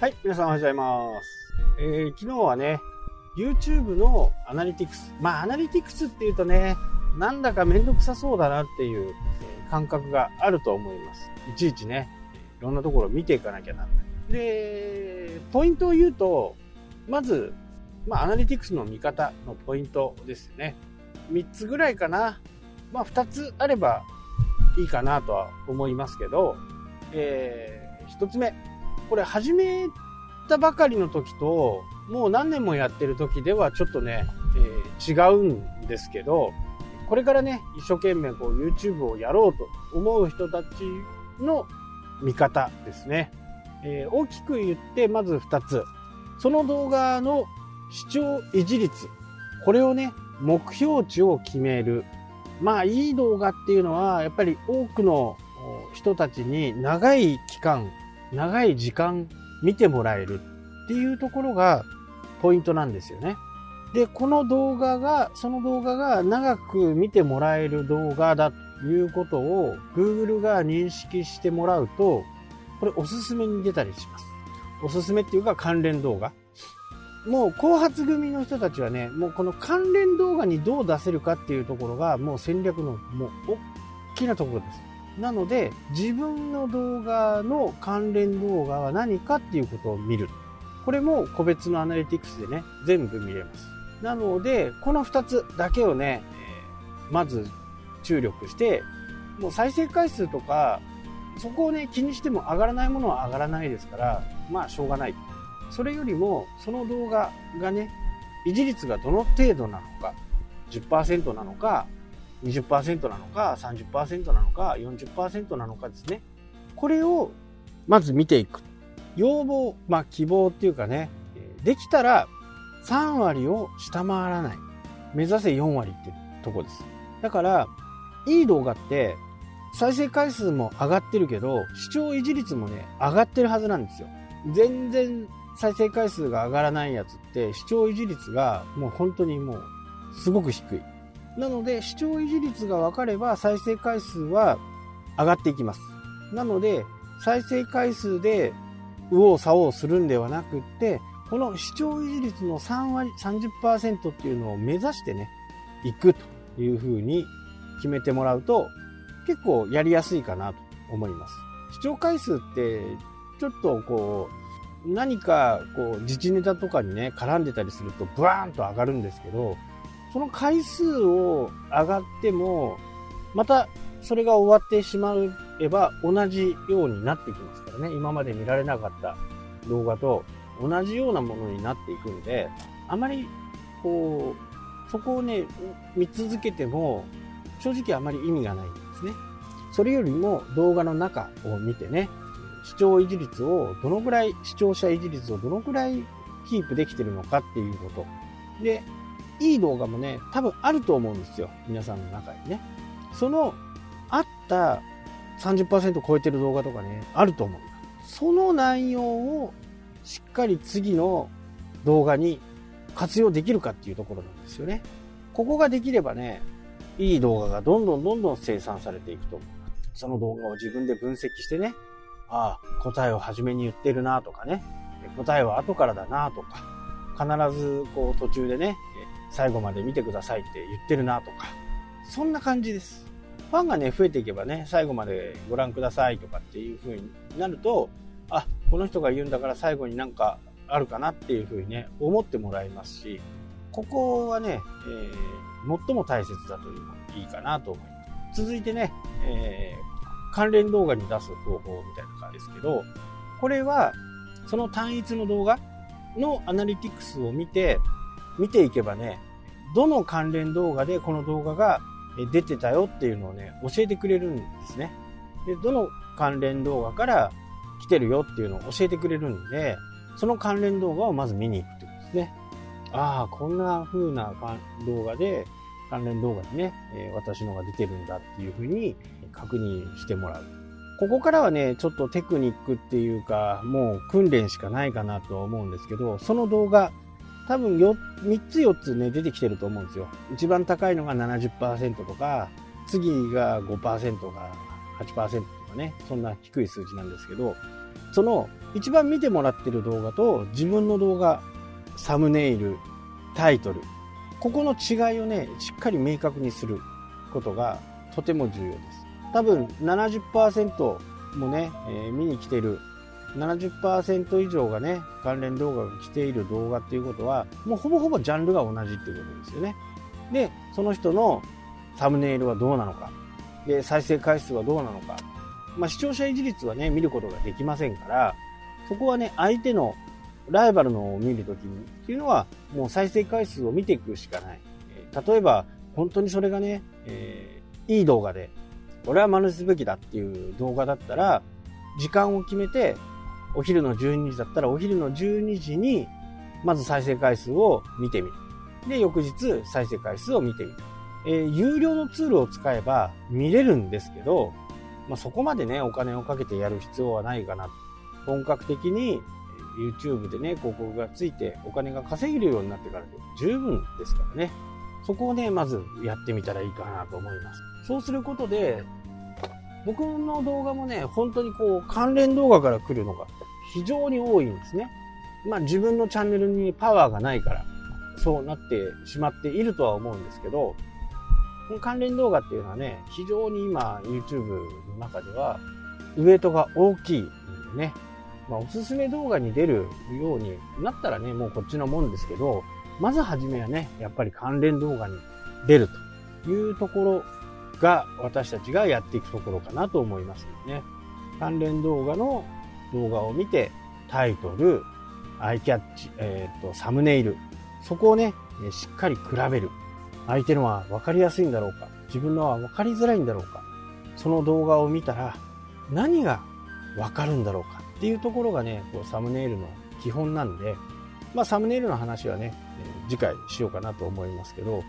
はい、皆さんおはようございます。えー昨日はね、YouTube のアナリティクス。まあ、アナリティクスっていうとね、なんだかめんどくさそうだなっていう感覚があると思います。いちいちね、いろんなところを見ていかなきゃなんない。で、ポイントを言うと、まず、まあ、アナリティクスの見方のポイントですよね。3つぐらいかな。まあ、2つあればいいかなとは思いますけど、え1つ目。これ始めたばかりの時と、もう何年もやってる時ではちょっとね、えー違うんですけど、これからね、一生懸命こう YouTube をやろうと思う人たちの見方ですね。えー大きく言ってまず2つ。その動画の視聴維持率。これをね、目標値を決める。まあ、いい動画っていうのは、やっぱり多くの人たちに長い期間、長い時間見てもらえるっていうところがポイントなんですよね。で、この動画が、その動画が長く見てもらえる動画だということを Google が認識してもらうと、これおすすめに出たりします。おすすめっていうか関連動画。もう後発組の人たちはね、もうこの関連動画にどう出せるかっていうところがもう戦略のもう大きなところです。なので自分の動画の関連動画は何かっていうことを見る。これも個別のアナリティクスでね、全部見れます。なので、この2つだけをね、まず注力して、もう再生回数とか、そこをね、気にしても上がらないものは上がらないですから、まあしょうがない。それよりも、その動画がね、維持率がどの程度なのか、10%なのか、20%なのか、30%なのか、40%なのかですね。これをまず見ていく。要望、まあ希望っていうかね、できたら3割を下回らない。目指せ4割ってとこです。だから、いい動画って再生回数も上がってるけど、視聴維持率もね、上がってるはずなんですよ。全然再生回数が上がらないやつって、視聴維持率がもう本当にもう、すごく低い。なので、視聴維持率が分かれば再生回数は上がっていきます。なので、再生回数で右往左往するんではなくって、この視聴維持率の3割、30%っていうのを目指してね、いくというふうに決めてもらうと、結構やりやすいかなと思います。視聴回数って、ちょっとこう、何かこう、自治ネタとかにね、絡んでたりすると、ブワーンと上がるんですけど、その回数を上がっても、またそれが終わってしまえば同じようになってきますからね。今まで見られなかった動画と同じようなものになっていくんで、あまりこう、そこをね、見続けても、正直あまり意味がないんですね。それよりも動画の中を見てね、視聴維持率をどのぐらい、視聴者維持率をどのぐらいキープできてるのかっていうこと。で、いい動画もね、多分あると思うんですよ。皆さんの中にね。その、あった30%超えてる動画とかね、あると思う。その内容をしっかり次の動画に活用できるかっていうところなんですよね。ここができればね、いい動画がどんどんどんどん生産されていくと思う。その動画を自分で分析してね、ああ、答えを初めに言ってるなとかね、答えは後からだなとか、必ずこう途中でね、最後まで見てくださいって言ってるなとか、そんな感じです。ファンがね、増えていけばね、最後までご覧くださいとかっていう風になると、あ、この人が言うんだから最後になんかあるかなっていう風にね、思ってもらえますし、ここはね、えー最も大切だというのがいいかなと思います。続いてね、えー関連動画に出す方法みたいな感じですけど、これは、その単一の動画のアナリティクスを見て、見ていけばね、どの関連動画でこの動画が出てたよっていうのをね、教えてくれるんですね。で、どの関連動画から来てるよっていうのを教えてくれるんで、その関連動画をまず見に行くってことですね。ああ、こんな風な動画で、関連動画にね、え私のが出てるんだっていう風に確認してもらう。ここからはね、ちょっとテクニックっていうか、もう訓練しかないかなと思うんですけど、その動画、多分よ3つ4つね、出てきてると思うんですよ。一番高いのが70%とか、次が5%か8%とかね、そんな低い数字なんですけど、その一番見てもらってる動画と自分の動画、サムネイル、タイトル、ここの違いをね、しっかり明確にすることがとても重要です。多分70%もね、えー、見に来てる70%以上がね、関連動画が来ている動画っていうことは、もうほぼほぼジャンルが同じっていうことですよね。で、その人のサムネイルはどうなのか、で、再生回数はどうなのか、まあ、視聴者維持率はね、見ることができませんから、そこはね、相手のライバルのを見るときにっていうのは、もう再生回数を見ていくしかない。例えば、本当にそれがね、えー、いい動画で、俺は真似すべきだっていう動画だったら、時間を決めて、お昼の12時だったら、お昼の12時に、まず再生回数を見てみる。で、翌日再生回数を見てみる。えー、有料のツールを使えば見れるんですけど、まあ、そこまでね、お金をかけてやる必要はないかな。本格的に YouTube でね、広告がついてお金が稼げるようになってからで十分ですからね。そこをね、まずやってみたらいいかなと思います。そうすることで、僕の動画もね、本当にこう、関連動画から来るのが非常に多いんですね。まあ自分のチャンネルにパワーがないから、そうなってしまっているとは思うんですけど、この関連動画っていうのはね、非常に今 YouTube の中ではウエイトが大きいんでね、まあ、おすすめ動画に出るようになったらね、もうこっちのもんですけど、まずはじめはね、やっぱり関連動画に出るというところが私たちがやっていくところかなと思いますね。関連動画の動画を見て、タイトル、アイキャッチ、えっ、ー、と、サムネイル、そこをね、しっかり比べる。相手のは分かりやすいんだろうか、自分のは分かりづらいんだろうか、その動画を見たら何が分かるんだろうかっていうところがね、こうサムネイルの基本なんで、まあサムネイルの話はね、次回しようかなと思いますけど、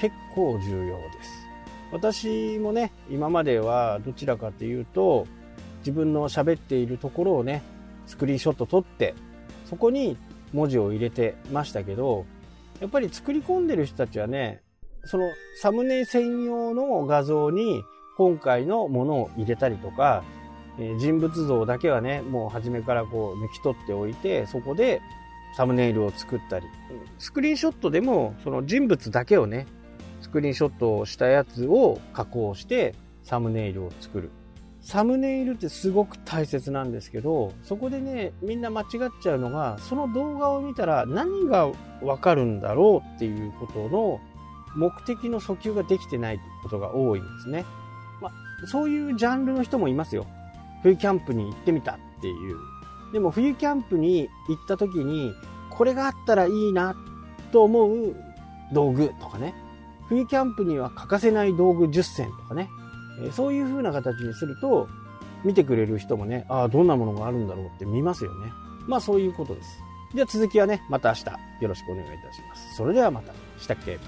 結構重要です。私もね、今まではどちらかというと、自分の喋っているところをね、スクリーンショット撮って、そこに文字を入れてましたけど、やっぱり作り込んでる人たちはね、そのサムネ専用の画像に今回のものを入れたりとか、え人物像だけはね、もう初めからこう抜き取っておいて、そこでサムネイルを作ったり、スクリーンショットでもその人物だけをね、スクリーンショットをしたやつを加工してサムネイルを作る。サムネイルってすごく大切なんですけど、そこでね、みんな間違っちゃうのが、その動画を見たら何がわかるんだろうっていうことの目的の訴求ができてないことが多いんですね。まあ、そういうジャンルの人もいますよ。冬キャンプに行ってみたっていう。でも冬キャンプに行った時に、これがあったらいいなと思う道具とかね。冬キャンプには欠かせない道具10選とかね。そういう風な形にすると、見てくれる人もね、ああ、どんなものがあるんだろうって見ますよね。まあそういうことです。じゃあ続きはね、また明日よろしくお願いいたします。それではまた。したっけ？